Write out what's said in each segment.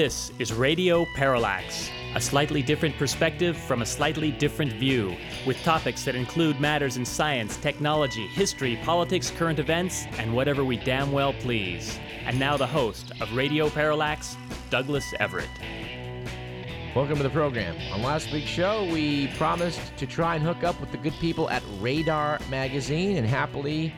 This is Radio Parallax, a slightly different perspective from a slightly different view, with topics that include matters in science, technology, history, politics, current events, and whatever we damn well please. And now the host of Radio Parallax, Douglas Everett. Welcome to the program. On last week's show, we promised to try and hook up with the good people at Radar Magazine, and happily,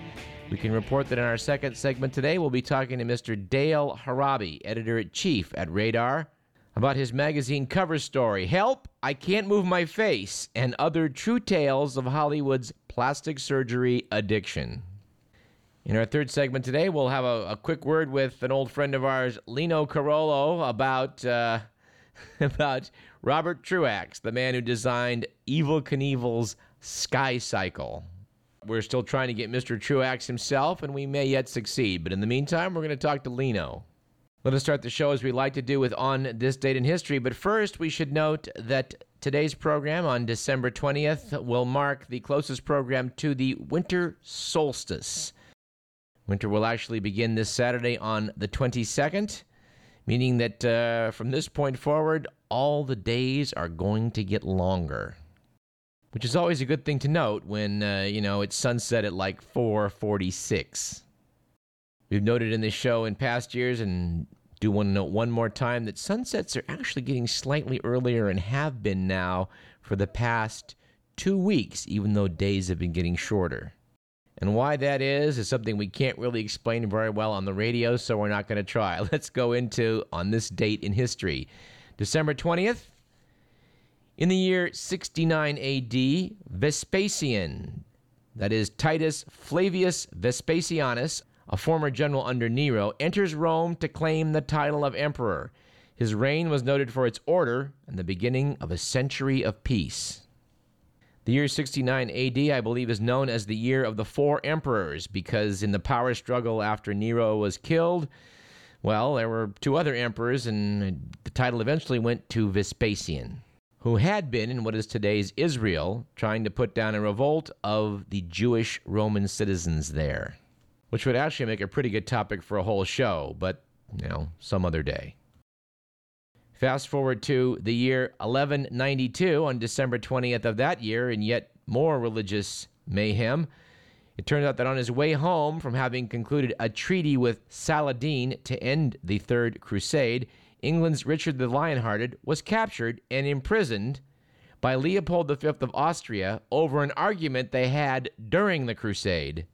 we can report that in our second segment today, we'll be talking to Mr. Dale Harabi, editor in chief at Radar, about his magazine cover story Help, I Can't Move My Face, and other true tales of Hollywood's plastic surgery addiction. In our third segment today, we'll have a, a quick word with an old friend of ours, Lino Carollo, about, uh, about Robert Truax, the man who designed Evel Knievel's Sky Cycle. We're still trying to get Mr. Truax himself, and we may yet succeed. But in the meantime, we're going to talk to Lino. Let us start the show as we like to do with On This Date in History. But first, we should note that today's program on December 20th will mark the closest program to the winter solstice. Winter will actually begin this Saturday on the 22nd, meaning that uh, from this point forward, all the days are going to get longer which is always a good thing to note when uh, you know it's sunset at like 4:46. We've noted in this show in past years, and do want to note one more time that sunsets are actually getting slightly earlier and have been now for the past two weeks, even though days have been getting shorter. And why that is is something we can't really explain very well on the radio, so we're not going to try. Let's go into on this date in history. December 20th, in the year 69 AD, Vespasian, that is Titus Flavius Vespasianus, a former general under Nero, enters Rome to claim the title of emperor. His reign was noted for its order and the beginning of a century of peace. The year 69 AD, I believe, is known as the year of the four emperors because in the power struggle after Nero was killed, well, there were two other emperors, and the title eventually went to Vespasian who had been in what is today's Israel, trying to put down a revolt of the Jewish Roman citizens there, which would actually make a pretty good topic for a whole show, but, you know, some other day. Fast forward to the year 1192, on December 20th of that year, in yet more religious mayhem, it turns out that on his way home from having concluded a treaty with Saladin to end the Third Crusade, England's Richard the Lionhearted was captured and imprisoned by Leopold V of Austria over an argument they had during the crusade.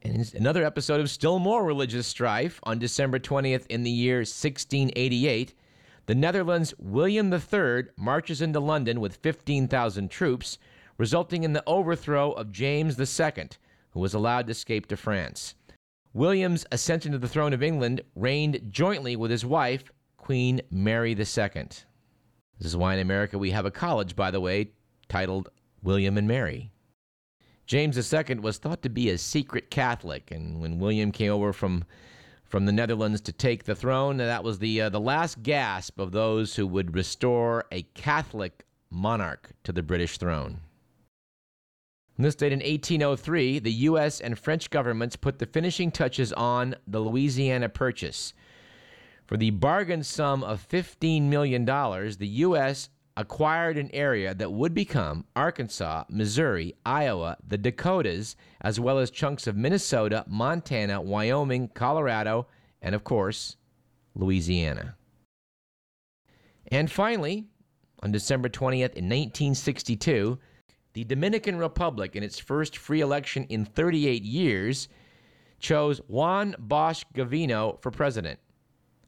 In another episode of still more religious strife, on December 20th in the year 1688, the Netherlands' William III marches into London with 15,000 troops, resulting in the overthrow of James II, who was allowed to escape to France. William's ascension to the throne of England reigned jointly with his wife, Queen Mary II. This is why in America we have a college, by the way, titled William and Mary. James II was thought to be a secret Catholic, and when William came over from from the Netherlands to take the throne, that was the uh, the last gasp of those who would restore a Catholic monarch to the British throne. On this date in 1803, the U.S. and French governments put the finishing touches on the Louisiana Purchase, for the bargain sum of $15 million, the U.S. acquired an area that would become Arkansas, Missouri, Iowa, the Dakotas, as well as chunks of Minnesota, Montana, Wyoming, Colorado, and of course, Louisiana. And finally, on December 20th in 1962, the Dominican Republic, in its first free election in 38 years, chose Juan Bosch Gavino for president.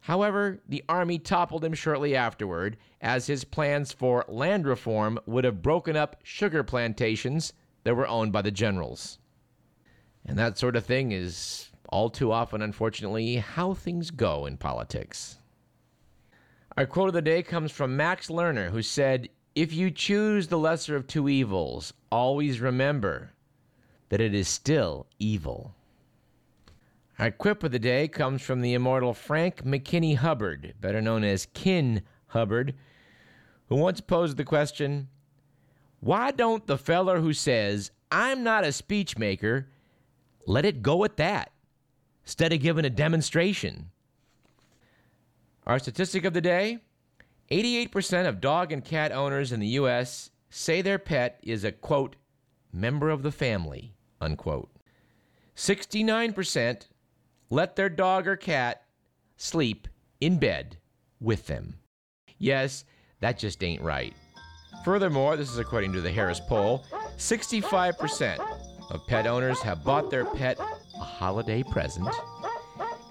However, the army toppled him shortly afterward, as his plans for land reform would have broken up sugar plantations that were owned by the generals. And that sort of thing is all too often, unfortunately, how things go in politics. Our quote of the day comes from Max Lerner, who said, If you choose the lesser of two evils, always remember that it is still evil. Our quip of the day comes from the immortal Frank McKinney Hubbard, better known as Kin Hubbard, who once posed the question Why don't the feller who says, I'm not a speech maker, let it go at that, instead of giving a demonstration? Our statistic of the day 88% of dog and cat owners in the U.S. say their pet is a quote, member of the family, unquote. 69% let their dog or cat sleep in bed with them. Yes, that just ain't right. Furthermore, this is according to the Harris poll 65% of pet owners have bought their pet a holiday present,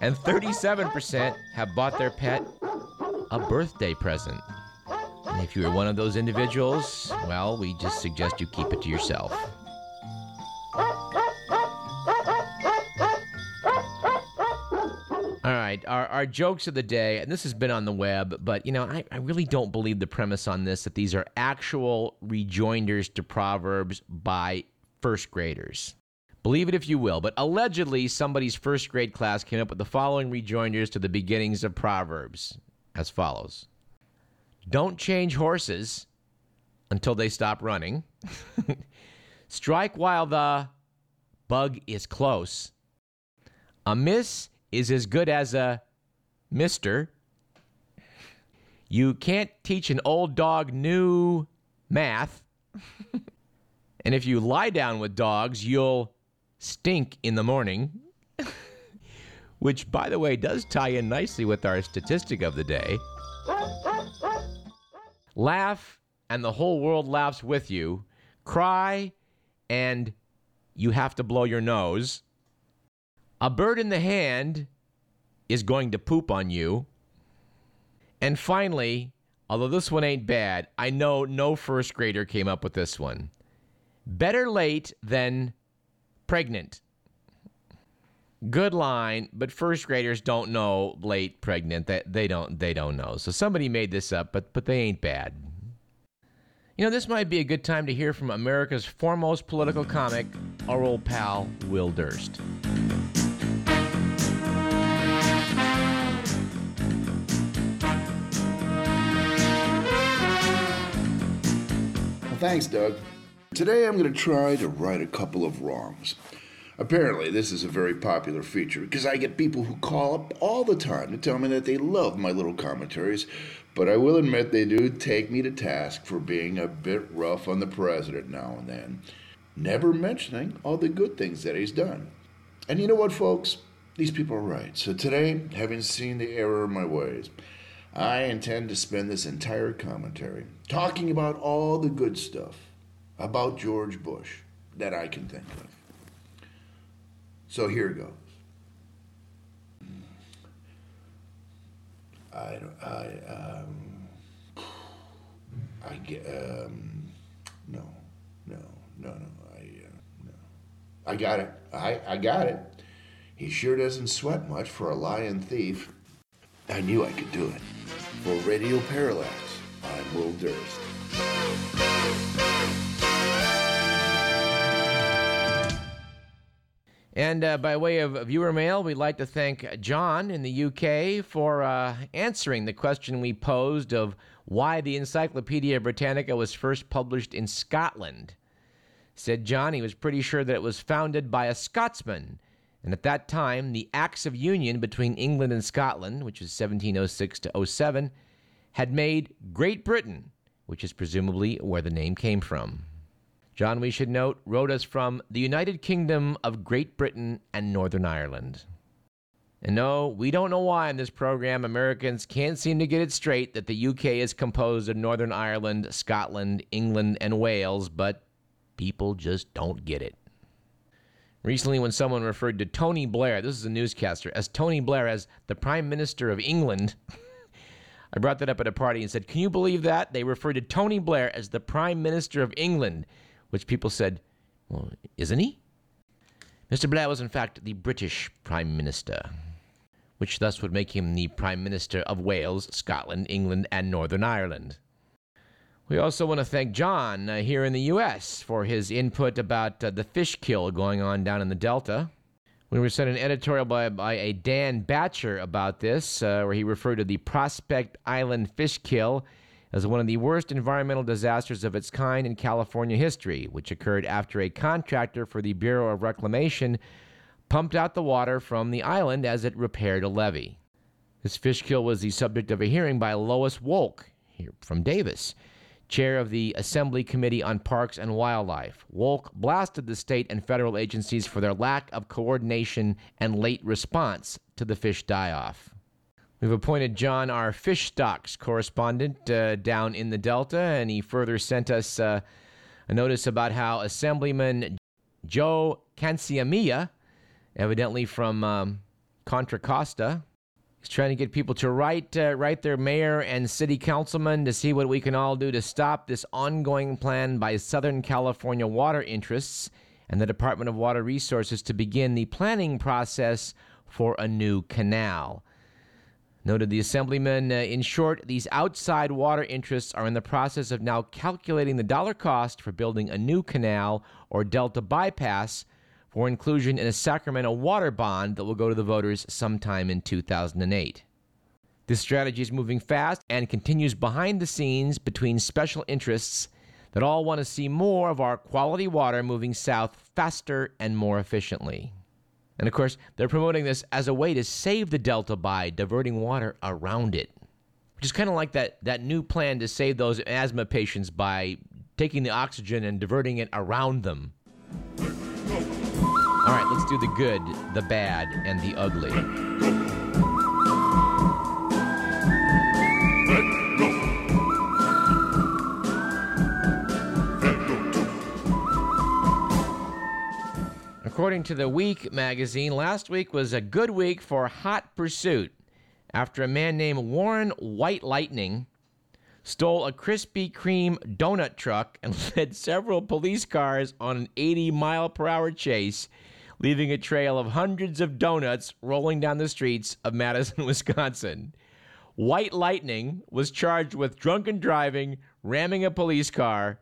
and 37% have bought their pet a birthday present. And if you're one of those individuals, well, we just suggest you keep it to yourself. Right, our, our jokes of the day, and this has been on the web, but you know, I, I really don't believe the premise on this that these are actual rejoinders to Proverbs by first graders. Believe it if you will, but allegedly somebody's first grade class came up with the following rejoinders to the beginnings of Proverbs as follows Don't change horses until they stop running. Strike while the bug is close. A miss is as good as a mister. You can't teach an old dog new math. and if you lie down with dogs, you'll stink in the morning. Which, by the way, does tie in nicely with our statistic of the day. Laugh, and the whole world laughs with you. Cry, and you have to blow your nose. A bird in the hand is going to poop on you. And finally, although this one ain't bad, I know no first grader came up with this one. Better late than pregnant. Good line, but first graders don't know late pregnant. That they don't they don't know. So somebody made this up, but but they ain't bad. You know, this might be a good time to hear from America's foremost political comic, our old pal Will Durst. Thanks, Doug. Today I'm going to try to right a couple of wrongs. Apparently, this is a very popular feature because I get people who call up all the time to tell me that they love my little commentaries, but I will admit they do take me to task for being a bit rough on the president now and then, never mentioning all the good things that he's done. And you know what, folks? These people are right. So today, having seen the error of my ways, I intend to spend this entire commentary talking about all the good stuff about George Bush that I can think of. So here it goes. I, I, um, I get, um, no, no, no, no, I, uh, no. I got it. I, I got it. He sure doesn't sweat much for a lying thief. I knew I could do it. For Radio Parallax, I'm Will Durst. And uh, by way of viewer mail, we'd like to thank John in the UK for uh, answering the question we posed of why the Encyclopedia Britannica was first published in Scotland. Said John he was pretty sure that it was founded by a Scotsman and at that time, the Acts of Union between England and Scotland, which was 1706 to 07, had made Great Britain, which is presumably where the name came from. John, we should note, wrote us from the United Kingdom of Great Britain and Northern Ireland. And no, we don't know why in this program Americans can't seem to get it straight that the UK is composed of Northern Ireland, Scotland, England, and Wales, but people just don't get it. Recently, when someone referred to Tony Blair, this is a newscaster, as Tony Blair as the Prime Minister of England, I brought that up at a party and said, Can you believe that? They referred to Tony Blair as the Prime Minister of England, which people said, Well, isn't he? Mr. Blair was, in fact, the British Prime Minister, which thus would make him the Prime Minister of Wales, Scotland, England, and Northern Ireland. We also want to thank John uh, here in the U.S. for his input about uh, the fish kill going on down in the Delta. We were sent an editorial by, by a Dan Batcher about this, uh, where he referred to the Prospect Island fish kill as one of the worst environmental disasters of its kind in California history, which occurred after a contractor for the Bureau of Reclamation pumped out the water from the island as it repaired a levee. This fish kill was the subject of a hearing by Lois Wolk here from Davis, chair of the Assembly Committee on Parks and Wildlife. Wolk blasted the state and federal agencies for their lack of coordination and late response to the fish die off. We've appointed John, our fish stocks correspondent, uh, down in the Delta, and he further sent us uh, a notice about how Assemblyman Joe Canciamilla, evidently from um, Contra Costa, is trying to get people to write, uh, write their mayor and city councilman to see what we can all do to stop this ongoing plan by Southern California water interests and the Department of Water Resources to begin the planning process for a new canal. Noted the assemblyman, uh, in short, these outside water interests are in the process of now calculating the dollar cost for building a new canal or delta bypass for inclusion in a Sacramento water bond that will go to the voters sometime in 2008. This strategy is moving fast and continues behind the scenes between special interests that all want to see more of our quality water moving south faster and more efficiently. And of course, they're promoting this as a way to save the Delta by diverting water around it. Which is kind of like that, that new plan to save those asthma patients by taking the oxygen and diverting it around them. All right, let's do the good, the bad, and the ugly. According to the Week magazine, last week was a good week for hot pursuit after a man named Warren White Lightning stole a Krispy Kreme donut truck and led several police cars on an 80 mile per hour chase, leaving a trail of hundreds of donuts rolling down the streets of Madison, Wisconsin. White Lightning was charged with drunken driving, ramming a police car,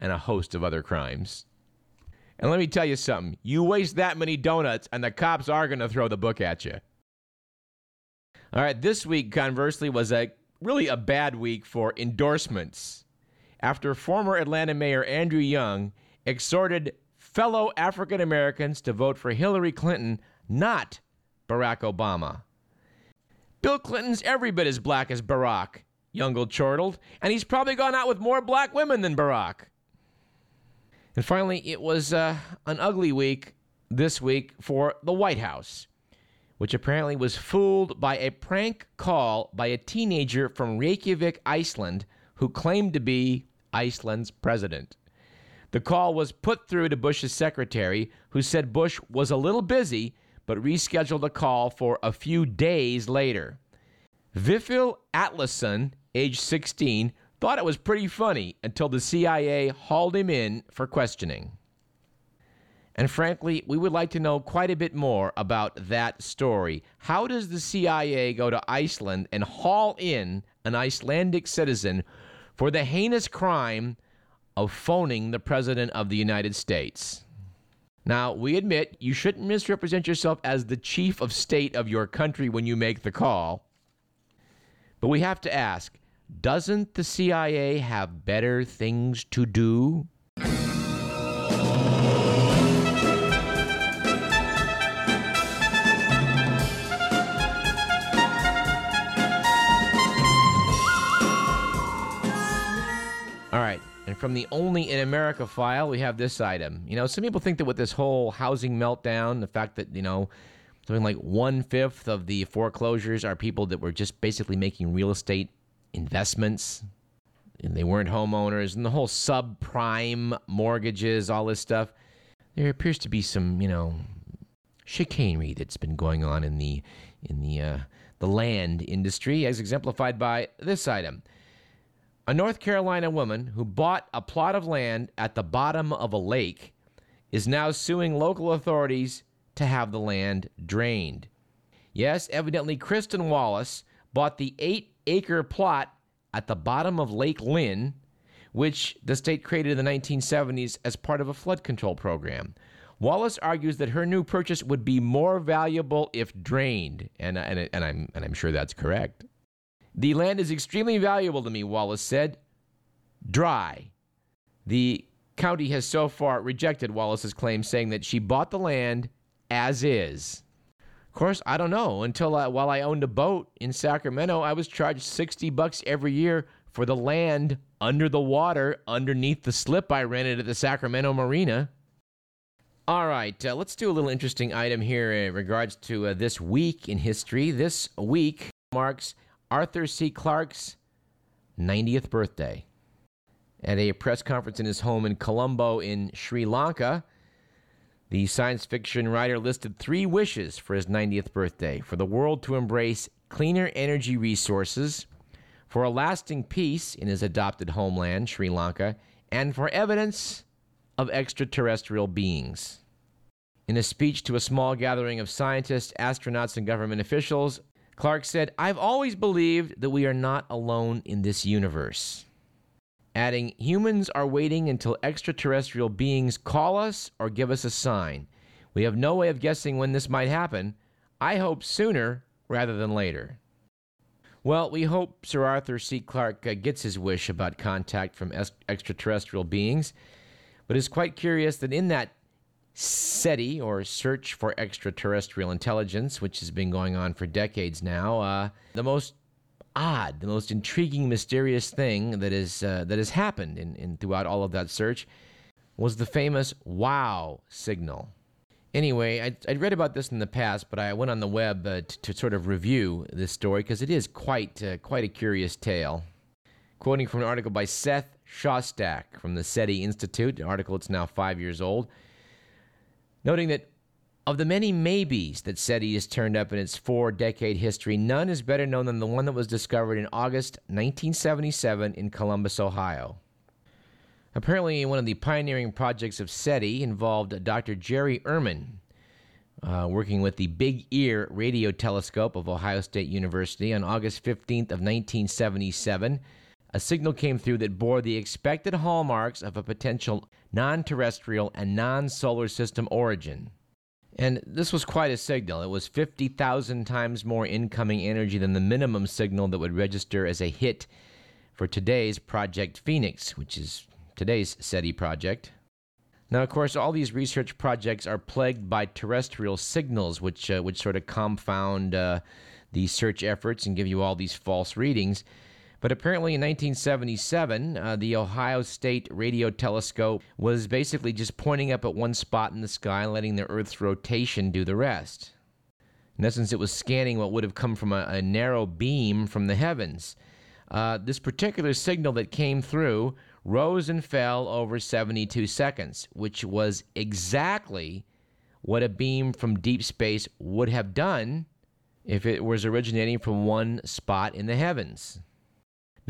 and a host of other crimes. And let me tell you something you waste that many donuts, and the cops are going to throw the book at you. All right, this week, conversely, was a really a bad week for endorsements after former Atlanta Mayor Andrew Young exhorted fellow African Americans to vote for Hillary Clinton, not Barack Obama. Bill Clinton's every bit as black as Barack, Young chortled, and he's probably gone out with more black women than Barack. And finally, it was uh, an ugly week this week for the White House, which apparently was fooled by a prank call by a teenager from Reykjavik, Iceland, who claimed to be Iceland's president. The call was put through to Bush's secretary, who said Bush was a little busy, but rescheduled the call for a few days later. Vifil Atlason, age 16, thought it was pretty funny until the CIA hauled him in for questioning. And frankly, we would like to know quite a bit more about that story. How does the CIA go to Iceland and haul in an Icelandic citizen for the heinous crime of phoning the President of the United States? Now, we admit you shouldn't misrepresent yourself as the chief of state of your country when you make the call. But we have to ask doesn't the CIA have better things to do? From the Only in America file, we have this item. You know, some people think that with this whole housing meltdown, the fact that, you know, something like one fifth of the foreclosures are people that were just basically making real estate investments. And they weren't homeowners, and the whole subprime mortgages, all this stuff. There appears to be some, you know, chicanery that's been going on in the in the uh, the land industry, as exemplified by this item. A North Carolina woman who bought a plot of land at the bottom of a lake is now suing local authorities to have the land drained. Yes, evidently Kristen Wallace bought the eight acre plot at the bottom of Lake Lynn, which the state created in the 1970s as part of a flood control program. Wallace argues that her new purchase would be more valuable if drained, and, and, and, I'm, and I'm sure that's correct. The land is extremely valuable to me, Wallace said. Dry. The county has so far rejected Wallace's claim, saying that she bought the land as is. Of course, I don't know. Until uh, while I owned a boat in Sacramento, I was charged 60 bucks every year for the land under the water underneath the slip I rented at the Sacramento Marina. All right, uh, let's do a little interesting item here in regards to uh, this week in history. This week marks Arthur C. Clarke's 90th birthday. At a press conference in his home in Colombo in Sri Lanka, the science fiction writer listed three wishes for his 90th birthday for the world to embrace cleaner energy resources, for a lasting peace in his adopted homeland, Sri Lanka, and for evidence of extraterrestrial beings. In a speech to a small gathering of scientists, astronauts, and government officials, Clarke said, I've always believed that we are not alone in this universe adding, Humans are waiting until extraterrestrial beings call us or give us a sign. We have no way of guessing when this might happen. I hope sooner rather than later. Well, we hope Sir Arthur C. Clarke uh, gets his wish about contact from es- extraterrestrial beings, but is quite curious that in that SETI, or Search for Extraterrestrial Intelligence, which has been going on for decades now, uh, the most odd, the most intriguing, mysterious thing that is uh, that has happened in, in throughout all of that search was the famous wow signal. Anyway, I'd, I'd read about this in the past, but I went on the web uh, to, to sort of review this story because it is quite uh, quite a curious tale. Quoting from an article by Seth Shostak from the SETI Institute, an article that's now five years old, noting that of the many maybes that SETI has turned up in its four decade history, none is better known than the one that was discovered in August 1977 in Columbus, Ohio. Apparently, one of the pioneering projects of SETI involved Dr. Jerry Ehman, uh, working with the Big Ear Radio Telescope of Ohio State University on August 15th of 1977. A signal came through that bore the expected hallmarks of a potential non-terrestrial and non-solar system origin. And this was quite a signal. It was 50,000 times more incoming energy than the minimum signal that would register as a hit for today's Project Phoenix, which is today's SETI project. Now, of course, all these research projects are plagued by terrestrial signals, which, uh, which sort of confound uh, the search efforts and give you all these false readings. But apparently in 1977, uh, the Ohio State Radio Telescope was basically just pointing up at one spot in the sky and letting the Earth's rotation do the rest. In essence, it was scanning what would have come from a, a narrow beam from the heavens. Uh, this particular signal that came through rose and fell over 72 seconds, which was exactly what a beam from deep space would have done if it was originating from one spot in the heavens.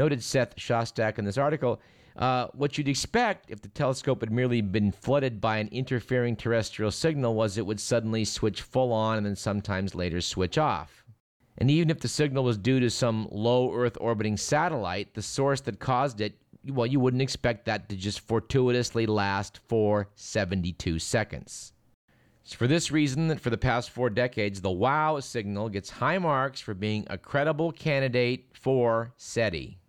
Noted Seth Shostak in this article, uh, what you'd expect if the telescope had merely been flooded by an interfering terrestrial signal was it would suddenly switch full on and then sometimes later switch off. And even if the signal was due to some low Earth orbiting satellite, the source that caused it, well, you wouldn't expect that to just fortuitously last for 72 seconds. It's for this reason that for the past four decades, the WOW signal gets high marks for being a credible candidate for SETI.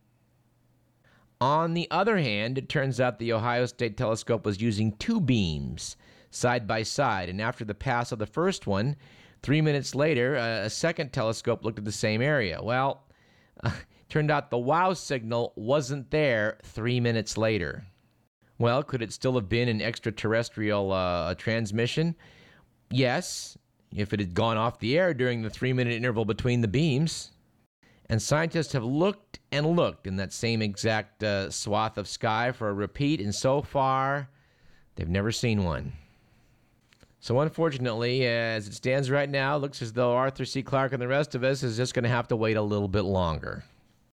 On the other hand, it turns out the Ohio State Telescope was using two beams side by side, and after the pass of the first one, three minutes later, a second telescope looked at the same area. Well, turned out the wow signal wasn't there three minutes later. Well, could it still have been an extraterrestrial uh, transmission? Yes, if it had gone off the air during the three minute interval between the beams. And scientists have looked and looked in that same exact uh, swath of sky for a repeat, and so far, they've never seen one. So, unfortunately, as it stands right now, it looks as though Arthur C. Clarke and the rest of us is just going to have to wait a little bit longer.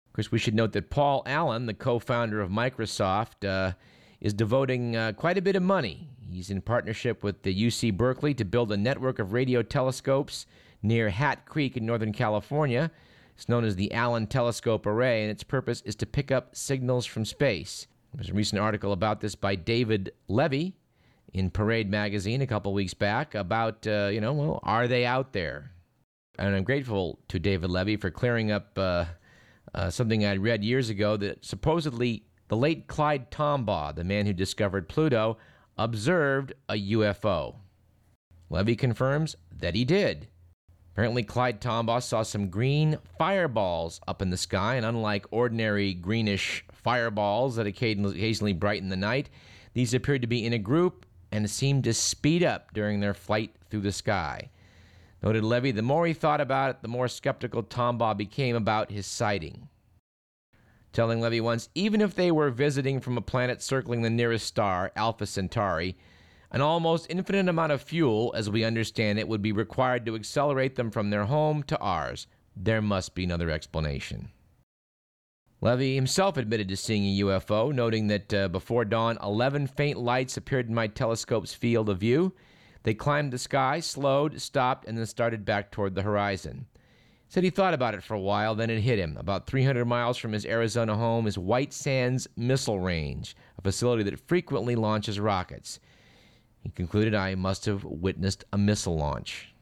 Of course, we should note that Paul Allen, the co founder of Microsoft, uh, is devoting uh, quite a bit of money. He's in partnership with the UC Berkeley to build a network of radio telescopes near Hat Creek in Northern California it's known as the Allen Telescope Array, and its purpose is to pick up signals from space. There's a recent article about this by David Levy in Parade magazine a couple weeks back about, uh, you know, well, are they out there? And I'm grateful to David Levy for clearing up uh, uh, something I'd read years ago that supposedly the late Clyde Tombaugh, the man who discovered Pluto, observed a UFO. Levy confirms that he did. Apparently, Clyde Tombaugh saw some green fireballs up in the sky, and unlike ordinary greenish fireballs that occasionally brighten the night, these appeared to be in a group and seemed to speed up during their flight through the sky. Noted Levy, the more he thought about it, the more skeptical Tombaugh became about his sighting. Telling Levy once, even if they were visiting from a planet circling the nearest star, Alpha Centauri, an almost infinite amount of fuel, as we understand it, would be required to accelerate them from their home to ours. There must be another explanation. Levy himself admitted to seeing a UFO, noting that uh, before dawn, 11 faint lights appeared in my telescope's field of view. They climbed the sky, slowed, stopped, and then started back toward the horizon. Said he thought about it for a while, then it hit him. About 300 miles from his Arizona home is White Sands Missile Range, a facility that frequently launches rockets. He concluded I must have witnessed a missile launch.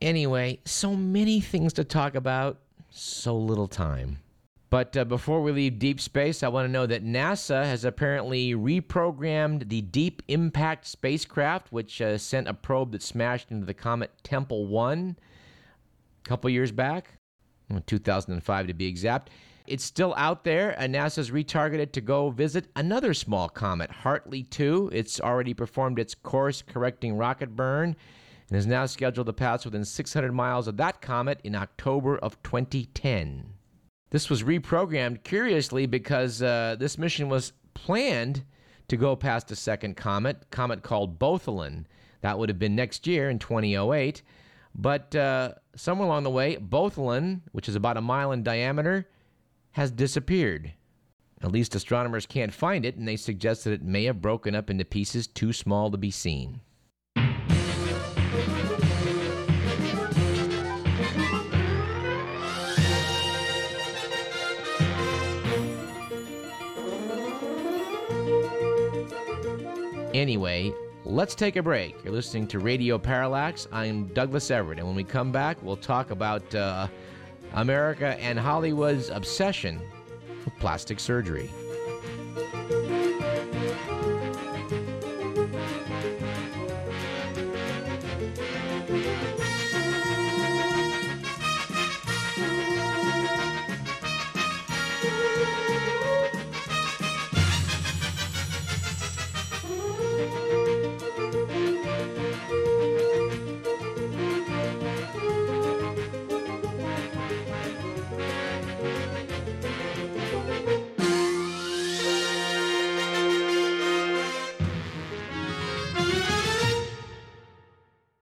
Anyway, so many things to talk about, so little time. But uh, before we leave deep space, I want to know that NASA has apparently reprogrammed the Deep Impact spacecraft, which uh, sent a probe that smashed into the comet Tempel 1 a couple years back, 2005 to be exact. It's still out there, and NASA's retargeted to go visit another small comet, Hartley 2. It's already performed its course correcting rocket burn and is now scheduled to pass within 600 miles of that comet in October of 2010. This was reprogrammed, curiously, because uh, this mission was planned to go past a second comet, comet called Botholin. That would have been next year in 2008. But uh, somewhere along the way, Botholin, which is about a mile in diameter, has disappeared. At least astronomers can't find it, and they suggest that it may have broken up into pieces too small to be seen. Anyway, let's take a break. You're listening to Radio Parallax. I'm Douglas Everett, and when we come back, we'll talk about uh, America and Hollywood's obsession with plastic surgery.